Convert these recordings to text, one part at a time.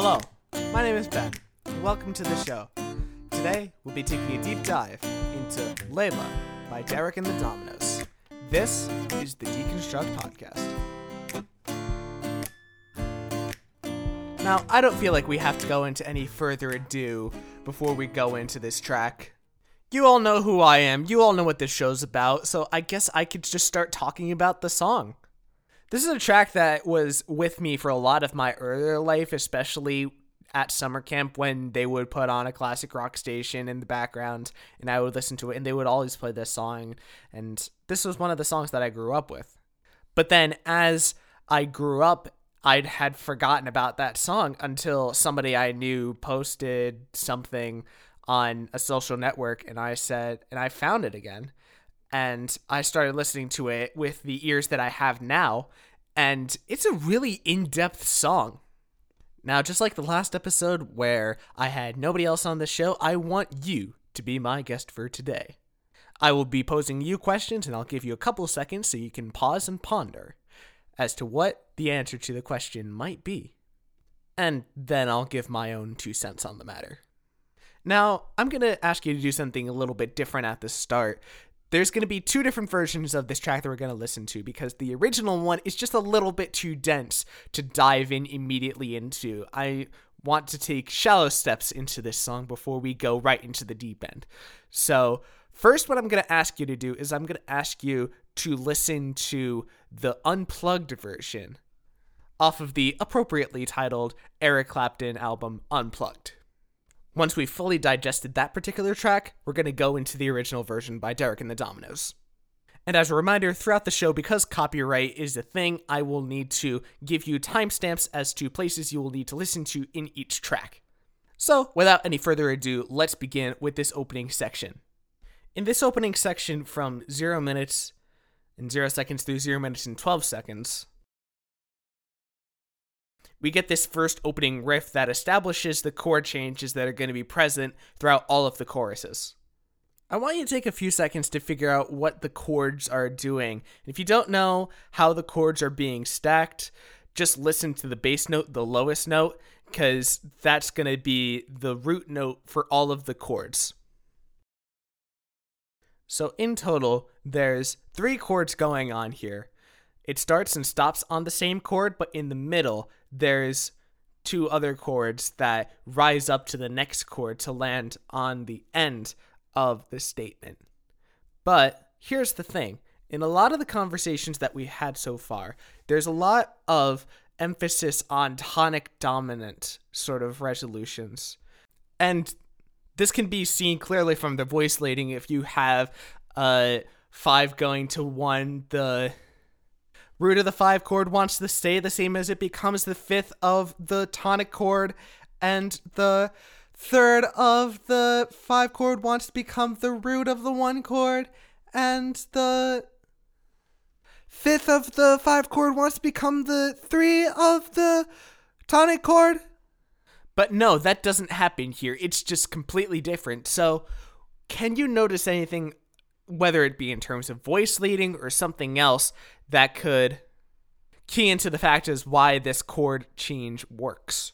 Hello, my name is Ben, welcome to the show. Today, we'll be taking a deep dive into Layla by Derek and the Dominos. This is the Deconstruct Podcast. Now, I don't feel like we have to go into any further ado before we go into this track. You all know who I am, you all know what this show's about, so I guess I could just start talking about the song. This is a track that was with me for a lot of my earlier life, especially at summer camp when they would put on a classic rock station in the background and I would listen to it and they would always play this song and this was one of the songs that I grew up with. But then as I grew up, I had forgotten about that song until somebody I knew posted something on a social network and I said and I found it again and I started listening to it with the ears that I have now, and it's a really in depth song. Now, just like the last episode where I had nobody else on the show, I want you to be my guest for today. I will be posing you questions, and I'll give you a couple seconds so you can pause and ponder as to what the answer to the question might be. And then I'll give my own two cents on the matter. Now, I'm going to ask you to do something a little bit different at the start there's going to be two different versions of this track that we're going to listen to because the original one is just a little bit too dense to dive in immediately into. I want to take shallow steps into this song before we go right into the deep end. So, first, what I'm going to ask you to do is I'm going to ask you to listen to the unplugged version off of the appropriately titled Eric Clapton album Unplugged. Once we've fully digested that particular track, we're going to go into the original version by Derek and the Dominos. And as a reminder, throughout the show, because copyright is a thing, I will need to give you timestamps as to places you will need to listen to in each track. So, without any further ado, let's begin with this opening section. In this opening section, from 0 minutes and 0 seconds through 0 minutes and 12 seconds, we get this first opening riff that establishes the chord changes that are going to be present throughout all of the choruses. I want you to take a few seconds to figure out what the chords are doing. If you don't know how the chords are being stacked, just listen to the bass note, the lowest note, because that's going to be the root note for all of the chords. So, in total, there's three chords going on here. It starts and stops on the same chord, but in the middle, there's two other chords that rise up to the next chord to land on the end of the statement. But here's the thing in a lot of the conversations that we had so far, there's a lot of emphasis on tonic dominant sort of resolutions. And this can be seen clearly from the voice leading if you have uh, five going to one, the root of the five chord wants to stay the same as it becomes the fifth of the tonic chord, and the third of the five chord wants to become the root of the one chord, and the fifth of the five chord wants to become the three of the tonic chord. But no, that doesn't happen here. It's just completely different. So, can you notice anything whether it be in terms of voice leading or something else that could key into the fact is why this chord change works.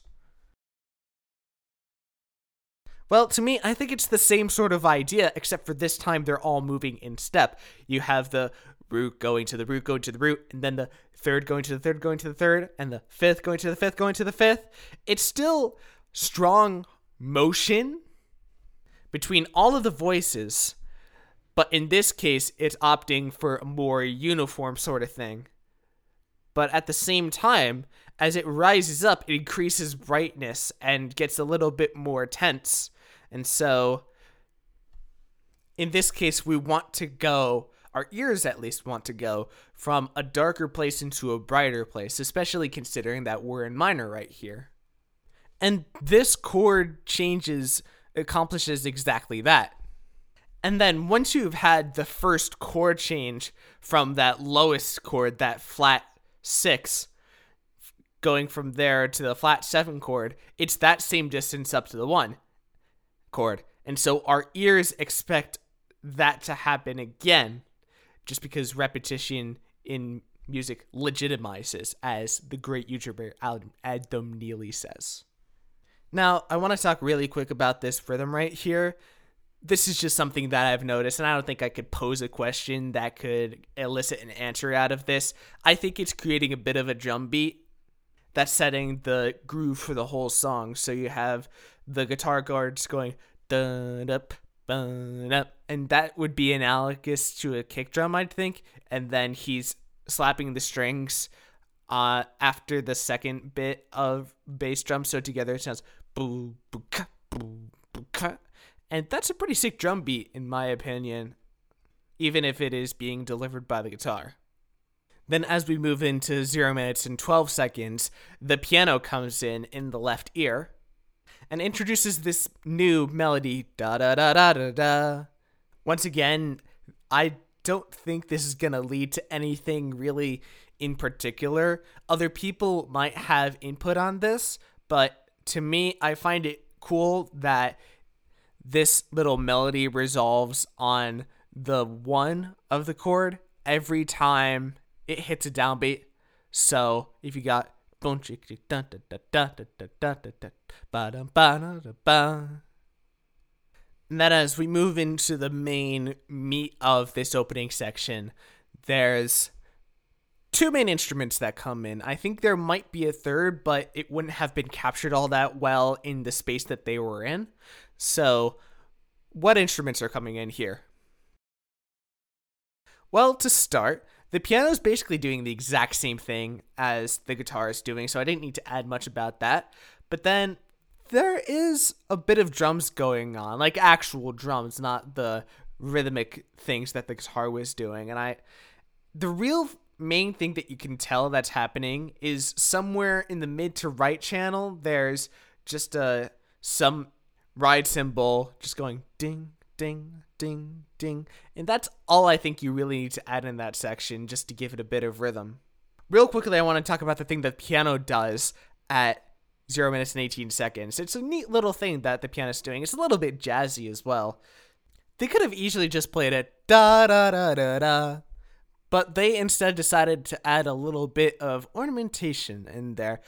Well, to me, I think it's the same sort of idea, except for this time they're all moving in step. You have the root going to the root, going to the root, and then the third going to the third, going to the third, and the fifth going to the fifth, going to the fifth. It's still strong motion between all of the voices, but in this case, it's opting for a more uniform sort of thing. But at the same time, as it rises up, it increases brightness and gets a little bit more tense. And so, in this case, we want to go, our ears at least want to go, from a darker place into a brighter place, especially considering that we're in minor right here. And this chord changes, accomplishes exactly that. And then once you've had the first chord change from that lowest chord, that flat six, going from there to the flat seven chord, it's that same distance up to the one chord. And so our ears expect that to happen again, just because repetition in music legitimizes, as the great YouTuber Adam Neely says. Now, I want to talk really quick about this rhythm right here. This is just something that I've noticed, and I don't think I could pose a question that could elicit an answer out of this. I think it's creating a bit of a drum beat that's setting the groove for the whole song. So you have the guitar guards going dun up, dun up, and that would be analogous to a kick drum, I'd think. And then he's slapping the strings uh, after the second bit of bass drum. So together it sounds boo boo ka boo boo ka, and that's a pretty sick drum beat in my opinion, even if it is being delivered by the guitar. Then, as we move into 0 minutes and 12 seconds, the piano comes in in the left ear and introduces this new melody da da da da da da. Once again, I don't think this is going to lead to anything really in particular. Other people might have input on this, but to me, I find it cool that this little melody resolves on the one of the chord every time it hits a downbeat. So if you got and then as we move into the main meat of this opening section, there's two main instruments that come in. I think there might be a third, but it wouldn't have been captured all that well in the space that they were in. So, what instruments are coming in here? Well, to start, the piano is basically doing the exact same thing as the guitar is doing, so I didn't need to add much about that. But then there is a bit of drums going on, like actual drums, not the rhythmic things that the guitar was doing. And I, the real main thing that you can tell that's happening is somewhere in the mid to right channel, there's just a some ride cymbal just going ding, ding, ding, ding. And that's all I think you really need to add in that section just to give it a bit of rhythm. Real quickly, I want to talk about the thing that piano does at 0 minutes and 18 seconds. It's a neat little thing that the pianist's doing. It's a little bit jazzy as well. They could have easily just played it da da da da da, but they instead decided to add a little bit of ornamentation in there.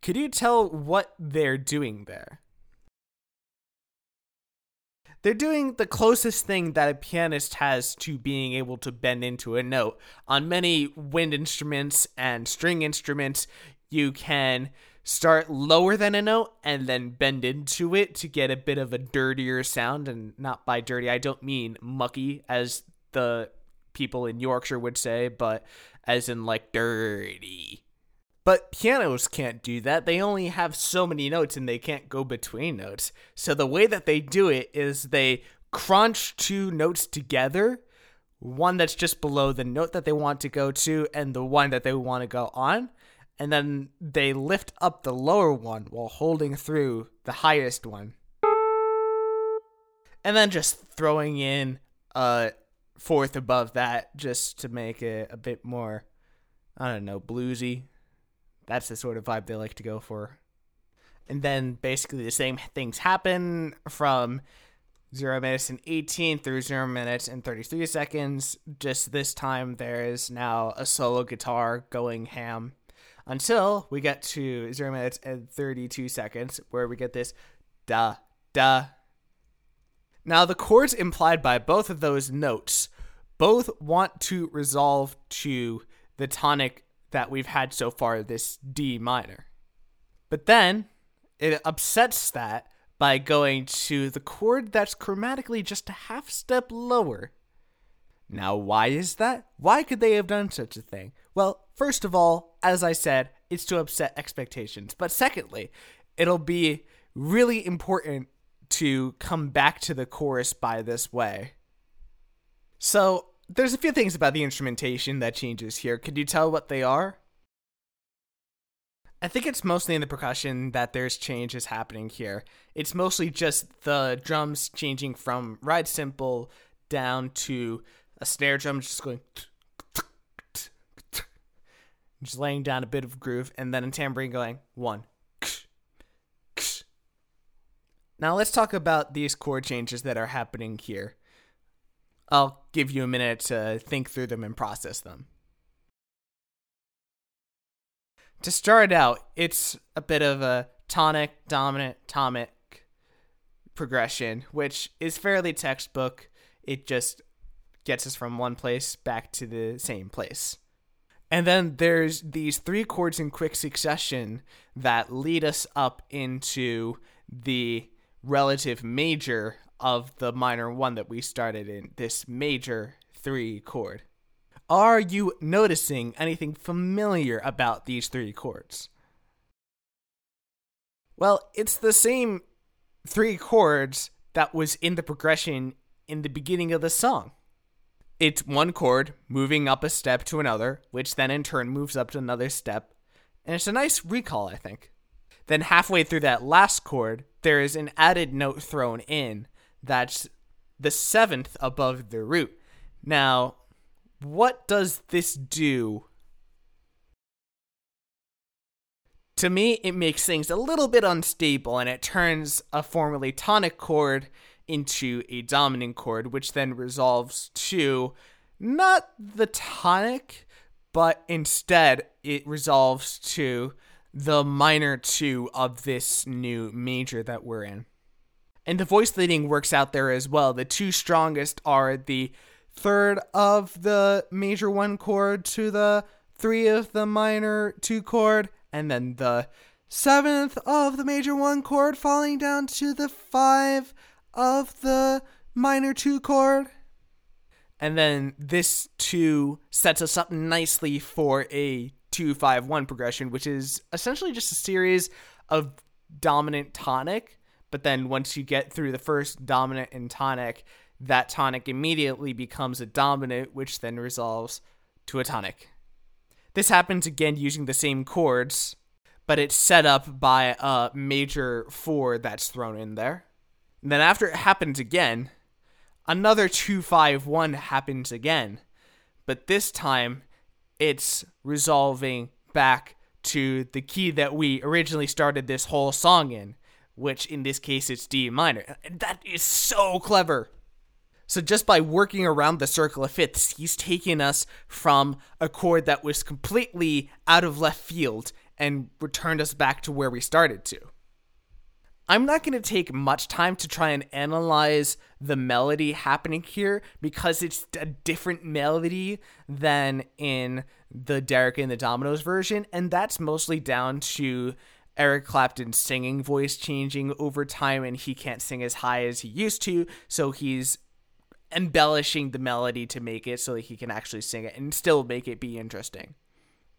Could you tell what they're doing there? They're doing the closest thing that a pianist has to being able to bend into a note. On many wind instruments and string instruments, you can start lower than a note and then bend into it to get a bit of a dirtier sound. And not by dirty, I don't mean mucky, as the people in Yorkshire would say, but as in like dirty. But pianos can't do that. They only have so many notes and they can't go between notes. So the way that they do it is they crunch two notes together, one that's just below the note that they want to go to and the one that they want to go on, and then they lift up the lower one while holding through the highest one. And then just throwing in a fourth above that just to make it a bit more I don't know, bluesy, that's the sort of vibe they like to go for. And then basically the same things happen from 0 minutes and 18 through 0 minutes and 33 seconds. Just this time, there is now a solo guitar going ham until we get to 0 minutes and 32 seconds, where we get this da da. Now, the chords implied by both of those notes both want to resolve to the tonic that we've had so far, this D minor. But then it upsets that by going to the chord that's chromatically just a half step lower. Now, why is that? Why could they have done such a thing? Well, first of all, as I said, it's to upset expectations. But secondly, it'll be really important to come back to the chorus by this way. So, there's a few things about the instrumentation that changes here. Could you tell what they are? I think it's mostly in the percussion that there's changes happening here. It's mostly just the drums changing from ride cymbal down to a snare drum just going just laying down a bit of groove and then a tambourine going one now let's talk about these chord changes that are happening here I'll give you a minute to think through them and process them. To start out, it's a bit of a tonic, dominant, tonic progression, which is fairly textbook. It just gets us from one place back to the same place. And then there's these three chords in quick succession that lead us up into the relative major of the minor one that we started in, this major three chord. Are you noticing anything familiar about these three chords? Well, it's the same three chords that was in the progression in the beginning of the song. It's one chord moving up a step to another, which then in turn moves up to another step, and it's a nice recall, I think. Then halfway through that last chord, there is an added note thrown in that's the seventh above the root. Now, what does this do? To me, it makes things a little bit unstable and it turns a formerly tonic chord into a dominant chord, which then resolves to not the tonic, but instead it resolves to the minor two of this new major that we're in. And the voice leading works out there as well. The two strongest are the third of the major one chord to the three of the minor two chord, and then the seventh of the major one chord falling down to the five of the minor two chord. And then this two sets us up nicely for a 251 progression, which is essentially just a series of dominant tonic. But then once you get through the first dominant and tonic, that tonic immediately becomes a dominant, which then resolves to a tonic. This happens again using the same chords, but it's set up by a major four that's thrown in there. And then after it happens again, another 251 happens again. But this time it's resolving back to the key that we originally started this whole song in, which in this case it's D minor. That is so clever. So just by working around the circle of fifths, he's taken us from a chord that was completely out of left field and returned us back to where we started to. I'm not going to take much time to try and analyze the melody happening here because it's a different melody than in the Derek and the Dominos version, and that's mostly down to Eric Clapton's singing voice changing over time, and he can't sing as high as he used to, so he's embellishing the melody to make it so that he can actually sing it and still make it be interesting.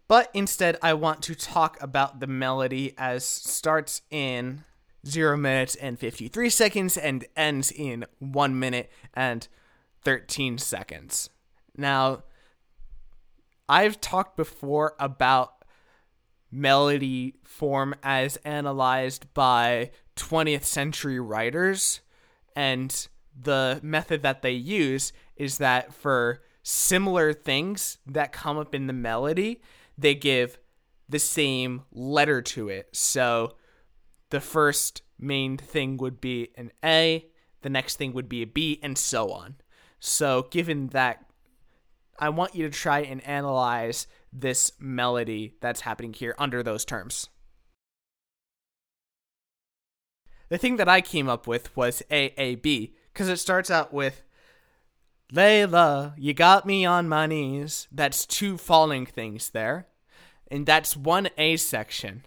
But instead, I want to talk about the melody as starts in 0 minutes and 53 seconds and ends in 1 minute and 13 seconds. Now, I've talked before about melody form as analyzed by 20th century writers, and the method that they use is that for similar things that come up in the melody, they give the same letter to it. So, the first main thing would be an A, the next thing would be a B, and so on. So, given that, I want you to try and analyze this melody that's happening here under those terms. The thing that I came up with was AAB, because it starts out with Layla, you got me on my knees. That's two falling things there. And that's one A section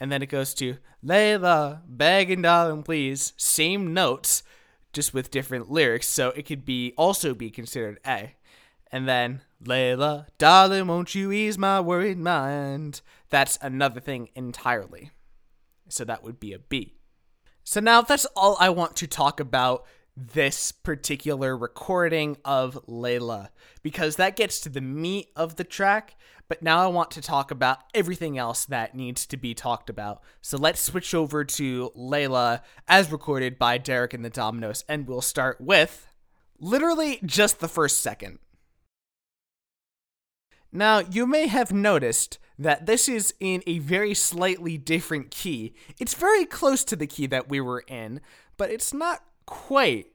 and then it goes to Layla, begging darling, please. Same notes, just with different lyrics, so it could be also be considered A. And then Layla, darling, won't you ease my worried mind? That's another thing entirely. So that would be a B. So now that's all I want to talk about this particular recording of Layla because that gets to the meat of the track. But now I want to talk about everything else that needs to be talked about. So let's switch over to Layla as recorded by Derek and the Dominos, and we'll start with literally just the first second. Now, you may have noticed that this is in a very slightly different key. It's very close to the key that we were in, but it's not quite.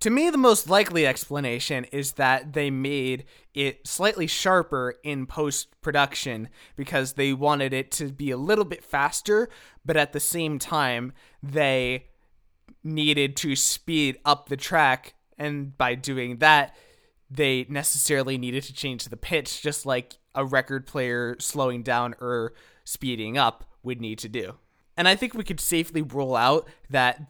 To me, the most likely explanation is that they made it slightly sharper in post production because they wanted it to be a little bit faster, but at the same time, they needed to speed up the track. And by doing that, they necessarily needed to change the pitch, just like a record player slowing down or speeding up would need to do. And I think we could safely rule out that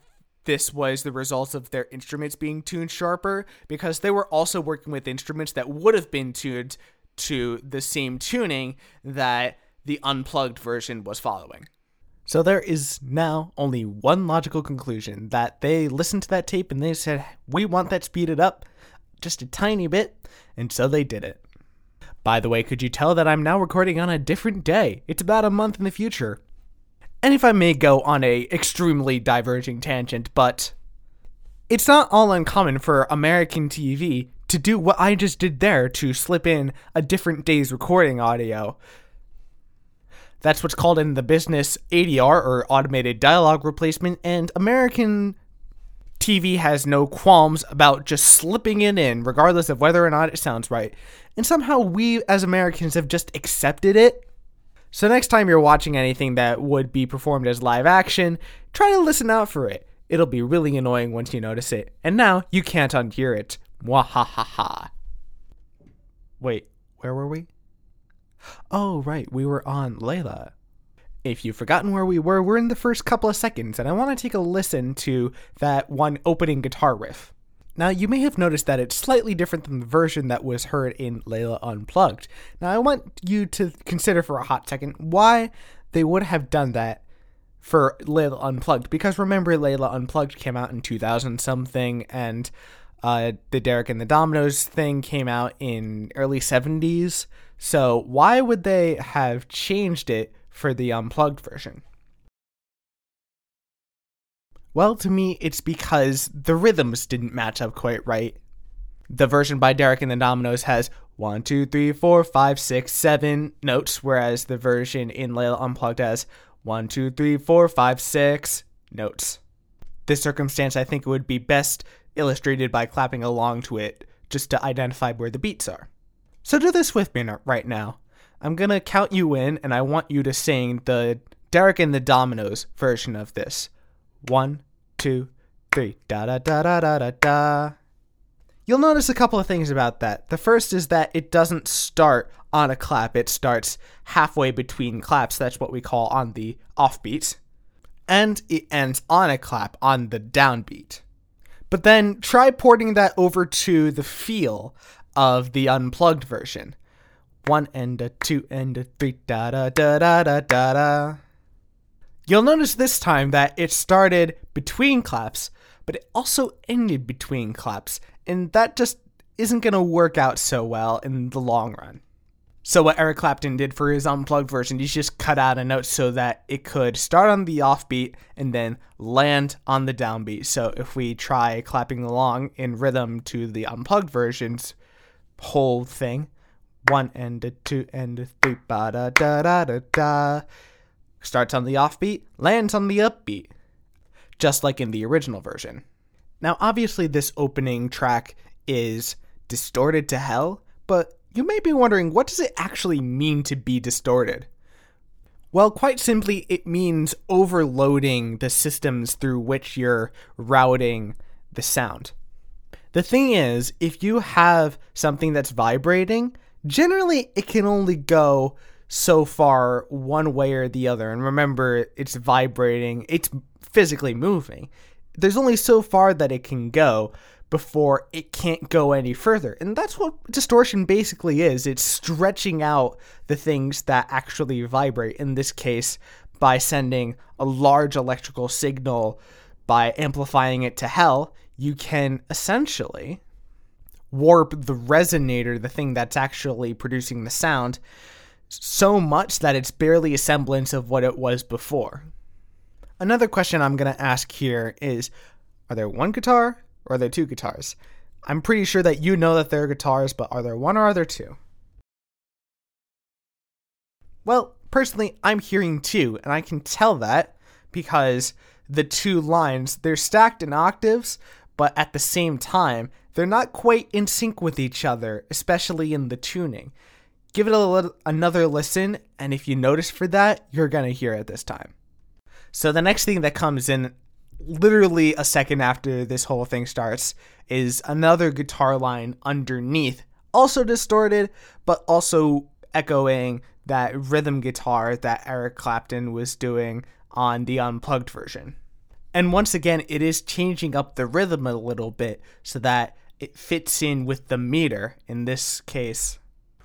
this was the result of their instruments being tuned sharper because they were also working with instruments that would have been tuned to the same tuning that the unplugged version was following. So there is now only one logical conclusion that they listened to that tape and they said, We want that speeded up just a tiny bit, and so they did it. By the way, could you tell that I'm now recording on a different day? It's about a month in the future. And if I may go on a extremely diverging tangent, but it's not all uncommon for American TV to do what I just did there to slip in a different day's recording audio. That's what's called in the business ADR or automated dialogue replacement, and American TV has no qualms about just slipping it in, regardless of whether or not it sounds right. And somehow we as Americans have just accepted it so next time you're watching anything that would be performed as live action, try to listen out for it. It'll be really annoying once you notice it. And now you can't unhear it. Mwahaha. Wait, where were we? Oh, right, we were on Layla. If you've forgotten where we were, we're in the first couple of seconds, and I want to take a listen to that one opening guitar riff. Now, you may have noticed that it's slightly different than the version that was heard in Layla Unplugged. Now, I want you to consider for a hot second why they would have done that for Layla Unplugged, because remember, Layla Unplugged came out in 2000 something, and uh, the Derek and the Dominos thing came out in early 70s. So, why would they have changed it for the Unplugged version? Well, to me, it's because the rhythms didn't match up quite right. The version by Derek and the Dominos has one, two, three, four, five, six, seven notes, whereas the version in Layla Unplugged has one, two, three, four, five, six notes. This circumstance, I think, would be best illustrated by clapping along to it just to identify where the beats are. So do this with me right now. I'm gonna count you in, and I want you to sing the Derek and the Dominos version of this. One, two, three. Da da da da da da da. You'll notice a couple of things about that. The first is that it doesn't start on a clap, it starts halfway between claps. That's what we call on the offbeat. And it ends on a clap on the downbeat. But then try porting that over to the feel of the unplugged version. One and a two and a three da da da da da da da. You'll notice this time that it started between claps, but it also ended between claps, and that just isn't going to work out so well in the long run. So what Eric Clapton did for his unplugged version, he just cut out a note so that it could start on the offbeat and then land on the downbeat. So if we try clapping along in rhythm to the unplugged version's whole thing, one and a two and a three, ba da da da da da starts on the offbeat, lands on the upbeat, just like in the original version. Now, obviously, this opening track is distorted to hell, but you may be wondering what does it actually mean to be distorted? Well, quite simply, it means overloading the systems through which you're routing the sound. The thing is, if you have something that's vibrating, generally it can only go so far one way or the other. And remember, it's vibrating, it's physically moving. There's only so far that it can go before it can't go any further. And that's what distortion basically is it's stretching out the things that actually vibrate, in this case, by sending a large electrical signal by amplifying it to hell. You can essentially warp the resonator, the thing that's actually producing the sound, so much that it's barely a semblance of what it was before. Another question I'm going to ask here is Are there one guitar or are there two guitars? I'm pretty sure that you know that there are guitars, but are there one or are there two? Well, personally, I'm hearing two, and I can tell that because the two lines, they're stacked in octaves, but at the same time, they're not quite in sync with each other, especially in the tuning. Give it a little, another listen, and if you notice for that, you're gonna hear it this time. So the next thing that comes in literally a second after this whole thing starts is another guitar line underneath, also distorted, but also echoing that rhythm guitar that Eric Clapton was doing on the unplugged version. And once again, it is changing up the rhythm a little bit so that it fits in with the meter in this case,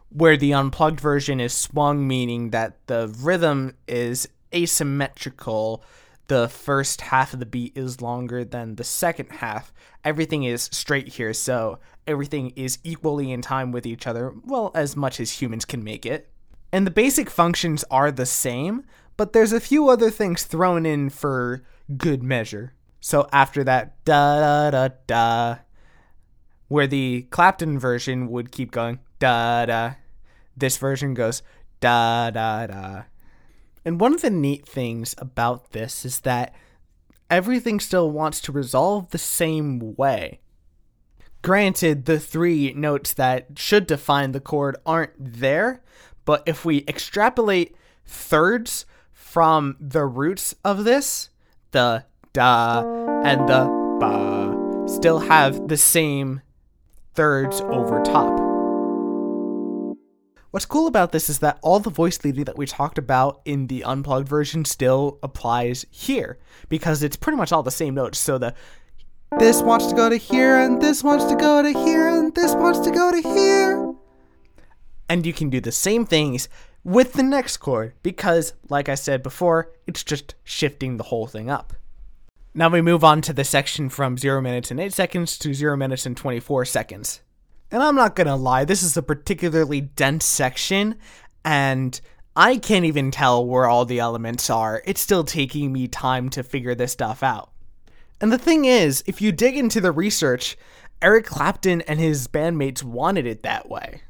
where the unplugged version is swung, meaning that the rhythm is asymmetrical. The first half of the beat is longer than the second half. Everything is straight here, so everything is equally in time with each other, well, as much as humans can make it. And the basic functions are the same, but there's a few other things thrown in for good measure. So after that da da da da, where the Clapton version would keep going da da, this version goes da da da. And one of the neat things about this is that everything still wants to resolve the same way. Granted, the three notes that should define the chord aren't there, but if we extrapolate thirds from the roots of this, the da and the ba still have the same thirds over top. What's cool about this is that all the voice leading that we talked about in the unplugged version still applies here because it's pretty much all the same notes. So the this wants to go to here and this wants to go to here and this wants to go to here. And you can do the same things with the next chord because, like I said before, it's just shifting the whole thing up. Now we move on to the section from 0 minutes and 8 seconds to 0 minutes and 24 seconds. And I'm not gonna lie, this is a particularly dense section, and I can't even tell where all the elements are. It's still taking me time to figure this stuff out. And the thing is, if you dig into the research, Eric Clapton and his bandmates wanted it that way.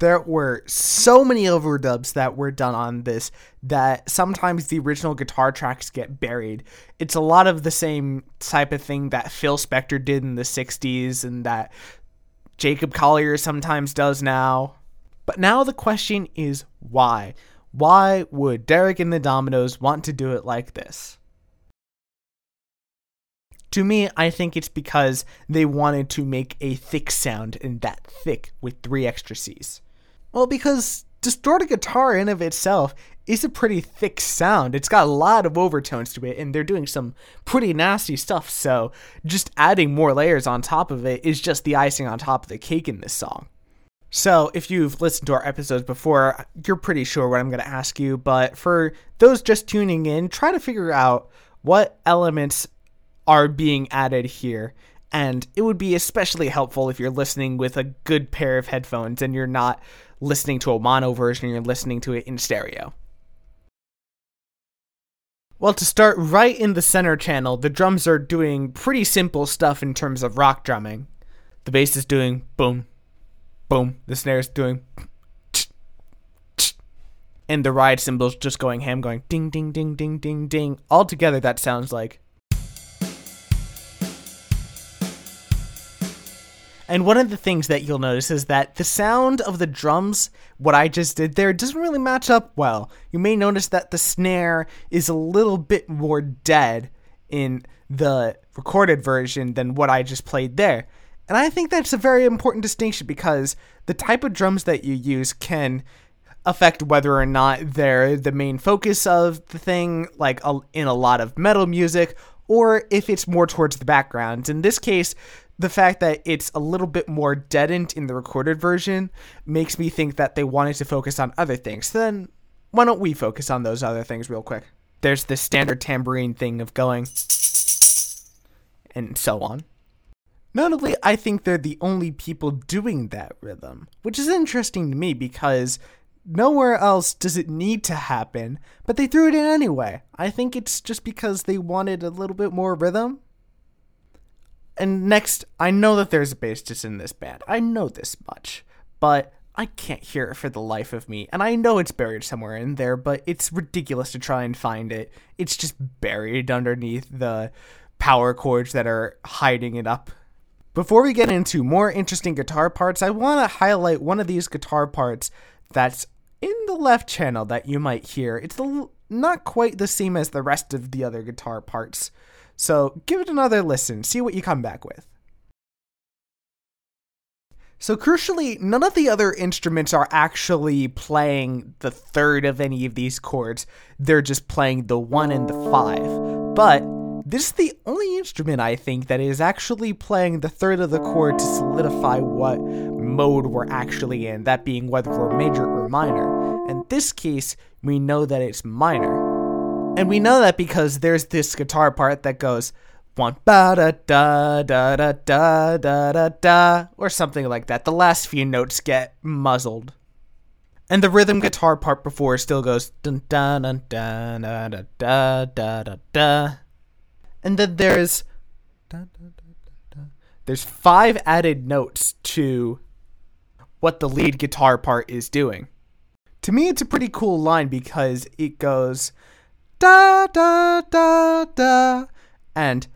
There were so many overdubs that were done on this that sometimes the original guitar tracks get buried. It's a lot of the same type of thing that Phil Spector did in the 60s and that Jacob Collier sometimes does now. But now the question is why? Why would Derek and the Dominos want to do it like this? To me, I think it's because they wanted to make a thick sound, and that thick with three extra C's. Well, because distorted guitar in of itself is a pretty thick sound. It's got a lot of overtones to it, and they're doing some pretty nasty stuff. So just adding more layers on top of it is just the icing on top of the cake in this song. So, if you've listened to our episodes before, you're pretty sure what I'm going to ask you. But for those just tuning in, try to figure out what elements are being added here. And it would be especially helpful if you're listening with a good pair of headphones and you're not listening to a mono version, you're listening to it in stereo. Well, to start right in the center channel, the drums are doing pretty simple stuff in terms of rock drumming. The bass is doing boom, boom. The snare is doing and the ride cymbals just going ham, going ding, ding, ding, ding, ding, ding. All together, that sounds like And one of the things that you'll notice is that the sound of the drums, what I just did there, doesn't really match up well. You may notice that the snare is a little bit more dead in the recorded version than what I just played there. And I think that's a very important distinction because the type of drums that you use can affect whether or not they're the main focus of the thing, like in a lot of metal music, or if it's more towards the background. In this case, the fact that it's a little bit more deadened in the recorded version makes me think that they wanted to focus on other things. Then why don't we focus on those other things real quick? There's the standard tambourine thing of going and so on. Notably, I think they're the only people doing that rhythm, which is interesting to me because nowhere else does it need to happen, but they threw it in anyway. I think it's just because they wanted a little bit more rhythm and next, I know that there's a bassist in this band. I know this much, but I can't hear it for the life of me. And I know it's buried somewhere in there, but it's ridiculous to try and find it. It's just buried underneath the power chords that are hiding it up. Before we get into more interesting guitar parts, I want to highlight one of these guitar parts that's in the left channel that you might hear. It's not quite the same as the rest of the other guitar parts. So give it another listen, see what you come back with. So, crucially, none of the other instruments are actually playing the third of any of these chords. They're just playing the one and the five. But this is the only instrument, I think, that is actually playing the third of the chord to solidify what mode we're actually in, that being whether we're major or minor. In this case, we know that it's minor. And we know that because there's this guitar part that goes one ba da da da da da da da da or something like that. The last few notes get muzzled. And the rhythm guitar part before still goes dun dun dun dun da da da da da da. And then there's there's five added notes to what the lead guitar part is doing. To me it's a pretty cool line because it goes da da da da and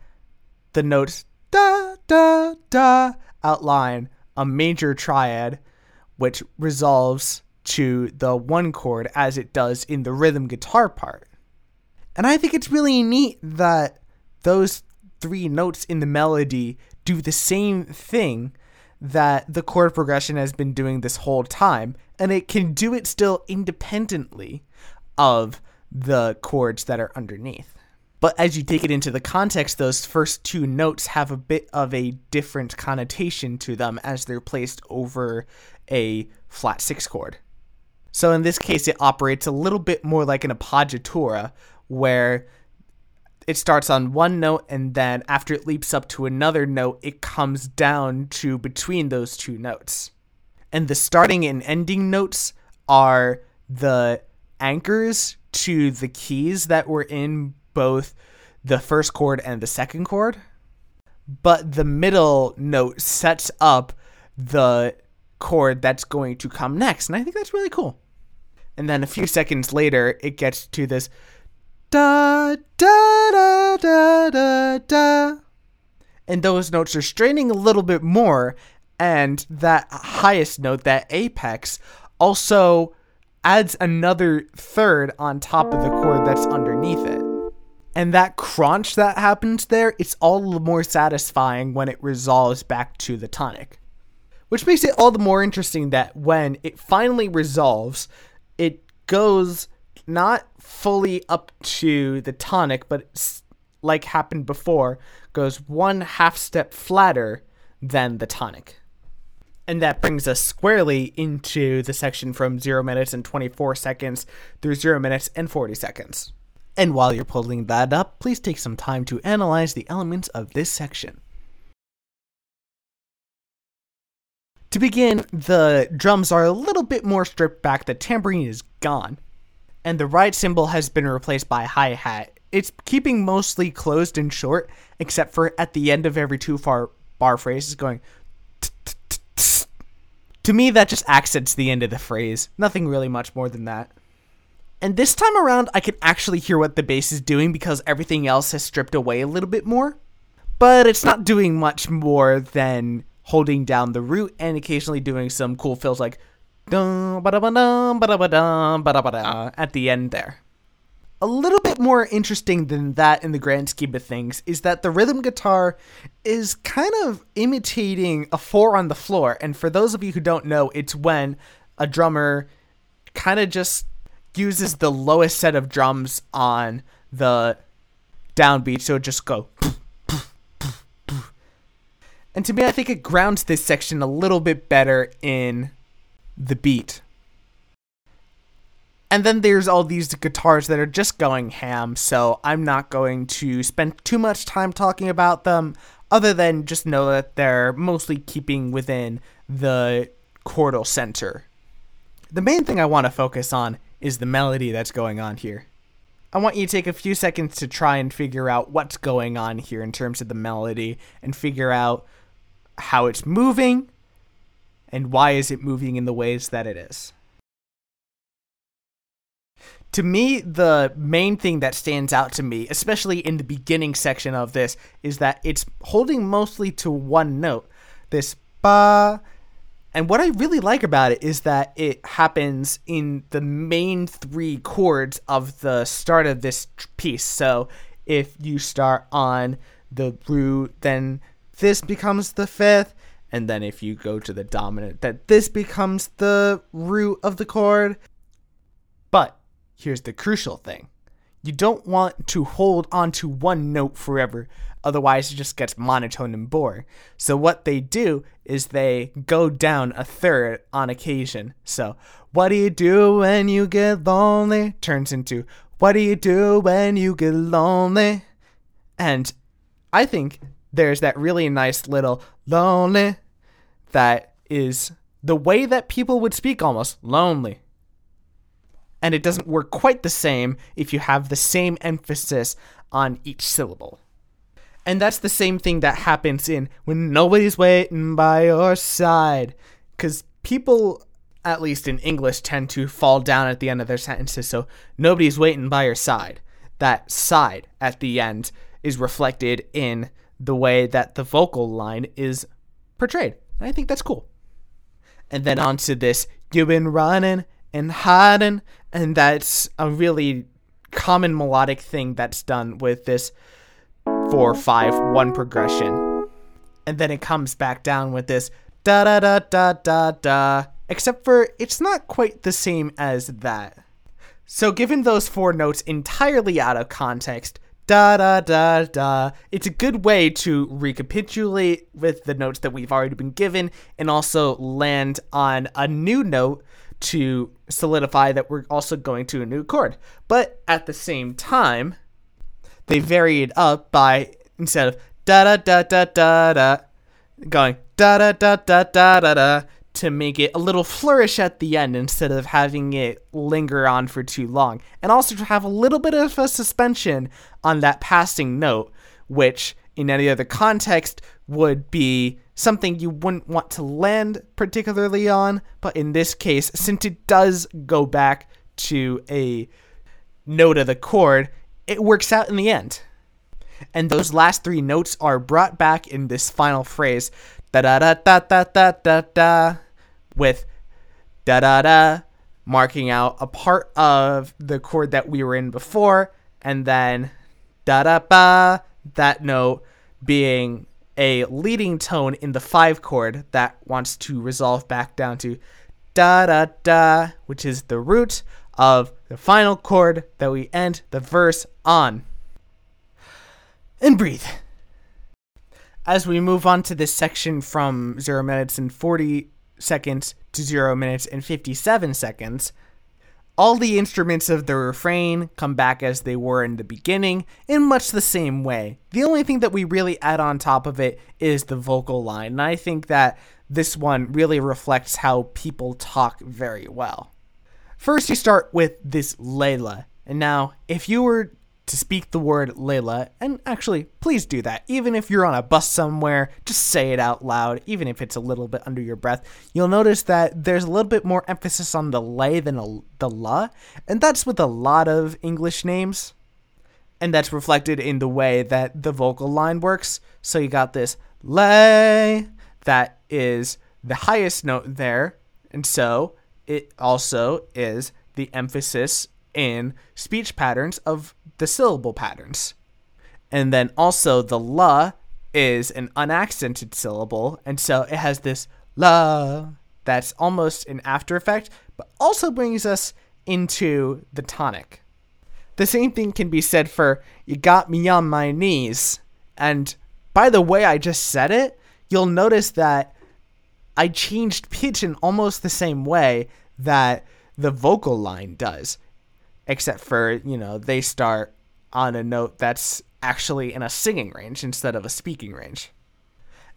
the notes da da da outline a major triad which resolves to the one chord as it does in the rhythm guitar part. And I think it's really neat that those three notes in the melody do the same thing that the chord progression has been doing this whole time, and it can do it still independently of the chords that are underneath. But as you take it into the context, those first two notes have a bit of a different connotation to them as they're placed over a flat six chord. So in this case, it operates a little bit more like an appoggiatura, where it starts on one note and then after it leaps up to another note, it comes down to between those two notes. And the starting and ending notes are the anchors to the keys that were in both the first chord and the second chord, but the middle note sets up the chord that's going to come next. And I think that's really cool. And then a few seconds later, it gets to this da da da da da da. And those notes are straining a little bit more, and that highest note, that apex, also adds another third on top of the chord that's underneath it. And that crunch that happens there, it's all the more satisfying when it resolves back to the tonic. Which makes it all the more interesting that when it finally resolves, it goes not fully up to the tonic, but like happened before, goes one half step flatter than the tonic. And that brings us squarely into the section from 0 minutes and 24 seconds through 0 minutes and 40 seconds. And while you're pulling that up, please take some time to analyze the elements of this section. To begin, the drums are a little bit more stripped back, the tambourine is gone, and the ride cymbal has been replaced by hi hat. It's keeping mostly closed and short, except for at the end of every two far bar phrase is going. To me, that just accents the end of the phrase. Nothing really much more than that. And this time around, I can actually hear what the bass is doing because everything else has stripped away a little bit more. But it's not doing much more than holding down the root and occasionally doing some cool fills like at the end there. A little bit more interesting than that in the grand scheme of things is that the rhythm guitar is kind of imitating a four on the floor. And for those of you who don't know, it's when a drummer kind of just uses the lowest set of drums on the downbeat, so it just go. And to me, I think it grounds this section a little bit better in the beat. And then there's all these guitars that are just going ham, so I'm not going to spend too much time talking about them, other than just know that they're mostly keeping within the chordal center. The main thing I want to focus on is the melody that's going on here. I want you to take a few seconds to try and figure out what's going on here in terms of the melody and figure out how it's moving and why is it moving in the ways that it is. To me, the main thing that stands out to me, especially in the beginning section of this, is that it's holding mostly to one note. This ba. And what I really like about it is that it happens in the main three chords of the start of this piece. So if you start on the root, then this becomes the fifth. And then if you go to the dominant, that this becomes the root of the chord. Here's the crucial thing you don't want to hold on to one note forever, otherwise, it just gets monotone and boring. So, what they do is they go down a third on occasion. So, what do you do when you get lonely? turns into what do you do when you get lonely? And I think there's that really nice little lonely that is the way that people would speak almost lonely and it doesn't work quite the same if you have the same emphasis on each syllable. And that's the same thing that happens in when nobody's waiting by your side. Because people, at least in English, tend to fall down at the end of their sentences. So nobody's waiting by your side. That side at the end is reflected in the way that the vocal line is portrayed. And I think that's cool. And then onto this, you've been running and hiding and that's a really common melodic thing that's done with this four five one progression. And then it comes back down with this da da da da da da. Except for it's not quite the same as that. So given those four notes entirely out of context da da da da it's a good way to recapitulate with the notes that we've already been given and also land on a new note to solidify that we're also going to a new chord. But at the same time, they vary it up by instead of da da da da da da, going da da da da da da da to make it a little flourish at the end instead of having it linger on for too long, and also to have a little bit of a suspension on that passing note, which in any other context would be something you wouldn't want to land particularly on, but in this case, since it does go back to a note of the chord, it works out in the end. And those last three notes are brought back in this final phrase da da da da da da da da with da da da marking out a part of the chord that we were in before, and then da da ba that note being a leading tone in the five chord that wants to resolve back down to da da da, which is the root of the final chord that we end the verse on. And breathe. As we move on to this section from 0 minutes and 40 seconds to 0 minutes and 57 seconds, all the instruments of the refrain come back as they were in the beginning in much the same way. The only thing that we really add on top of it is the vocal line, and I think that this one really reflects how people talk very well. First, you start with this Layla, and now, if you were to speak the word Layla, and actually, please do that. Even if you're on a bus somewhere, just say it out loud, even if it's a little bit under your breath. You'll notice that there's a little bit more emphasis on the lay than a, the la, and that's with a lot of English names. And that's reflected in the way that the vocal line works. So you got this lay that is the highest note there, and so it also is the emphasis in speech patterns of the syllable patterns. And then also the la is an unaccented syllable, and so it has this la that's almost an after effect, but also brings us into the tonic. The same thing can be said for you got me on my knees. And by the way I just said it, you'll notice that I changed pitch in almost the same way that the vocal line does. Except for, you know, they start on a note that's actually in a singing range instead of a speaking range.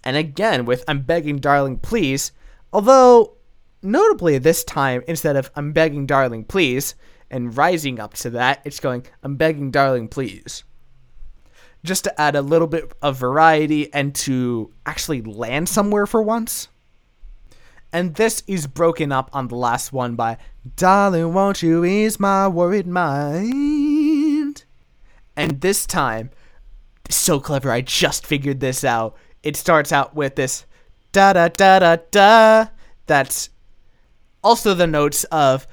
And again, with I'm begging, darling, please, although notably this time, instead of I'm begging, darling, please, and rising up to that, it's going I'm begging, darling, please. Just to add a little bit of variety and to actually land somewhere for once. And this is broken up on the last one by Darling, won't you ease my worried mind? And this time, so clever, I just figured this out. It starts out with this da da da da da. That's also the notes of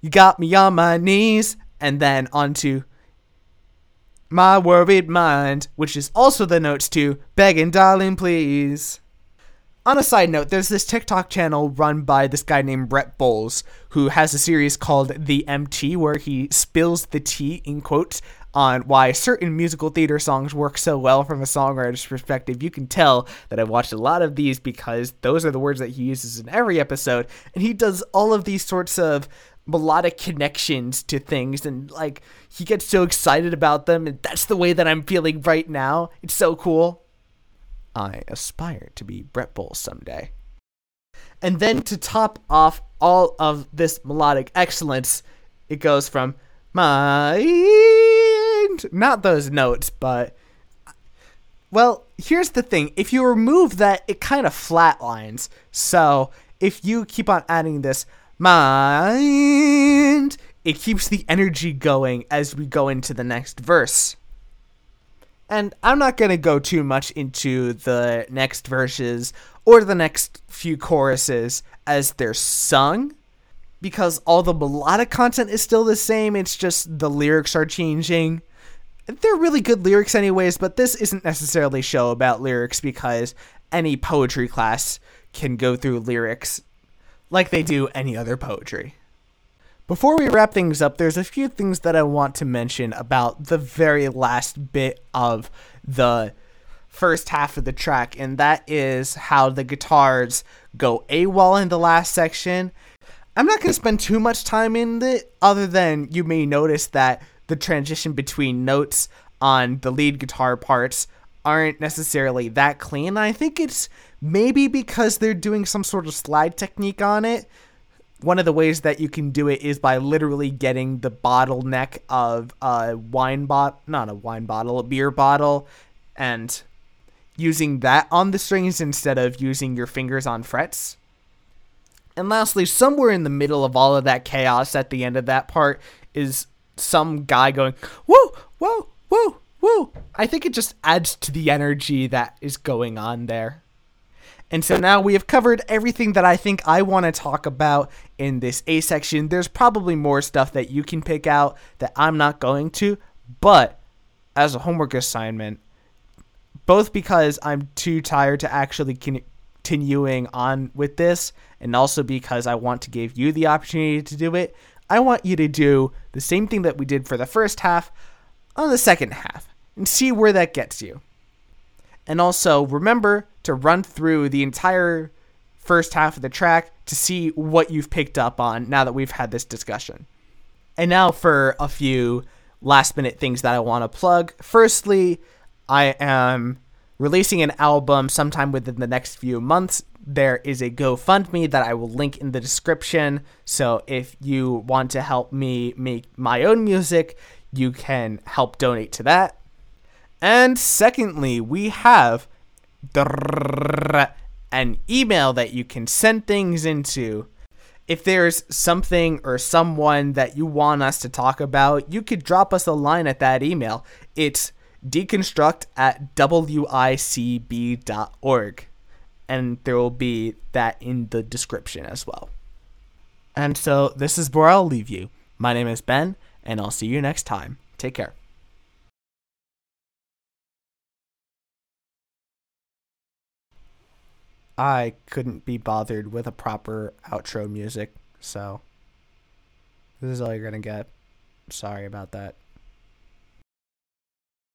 You Got Me on My Knees, and then onto My Worried Mind, which is also the notes to Begging Darling Please. On a side note, there's this TikTok channel run by this guy named Brett Boles, who has a series called The MT, where he spills the tea, in quotes, on why certain musical theater songs work so well from a songwriter's perspective. You can tell that I've watched a lot of these because those are the words that he uses in every episode, and he does all of these sorts of melodic connections to things and like he gets so excited about them and that's the way that I'm feeling right now. It's so cool. I aspire to be Brett Boles someday. And then to top off all of this melodic excellence, it goes from mind, not those notes, but well, here's the thing. If you remove that, it kind of flatlines. So if you keep on adding this mind, it keeps the energy going as we go into the next verse. And I'm not going to go too much into the next verses or the next few choruses as they're sung because all the melodic content is still the same. It's just the lyrics are changing. They're really good lyrics, anyways, but this isn't necessarily a show about lyrics because any poetry class can go through lyrics like they do any other poetry. Before we wrap things up, there's a few things that I want to mention about the very last bit of the first half of the track, and that is how the guitars go AWOL in the last section. I'm not going to spend too much time in it, other than you may notice that the transition between notes on the lead guitar parts aren't necessarily that clean. I think it's maybe because they're doing some sort of slide technique on it one of the ways that you can do it is by literally getting the bottleneck of a wine bottle, not a wine bottle, a beer bottle, and using that on the strings instead of using your fingers on frets. And lastly, somewhere in the middle of all of that chaos at the end of that part is some guy going, whoa, whoa, whoa, whoa. I think it just adds to the energy that is going on there. And so now we have covered everything that I think I want to talk about in this A section. There's probably more stuff that you can pick out that I'm not going to, but as a homework assignment, both because I'm too tired to actually continuing on with this, and also because I want to give you the opportunity to do it, I want you to do the same thing that we did for the first half on the second half and see where that gets you. And also remember to run through the entire first half of the track to see what you've picked up on now that we've had this discussion. And now for a few last minute things that I want to plug. Firstly, I am releasing an album sometime within the next few months. There is a GoFundMe that I will link in the description. So if you want to help me make my own music, you can help donate to that. And secondly, we have an email that you can send things into. If there's something or someone that you want us to talk about, you could drop us a line at that email. It's deconstruct at wicb.org. And there will be that in the description as well. And so this is where I'll leave you. My name is Ben, and I'll see you next time. Take care. I couldn't be bothered with a proper outro music, so this is all you're gonna get. Sorry about that.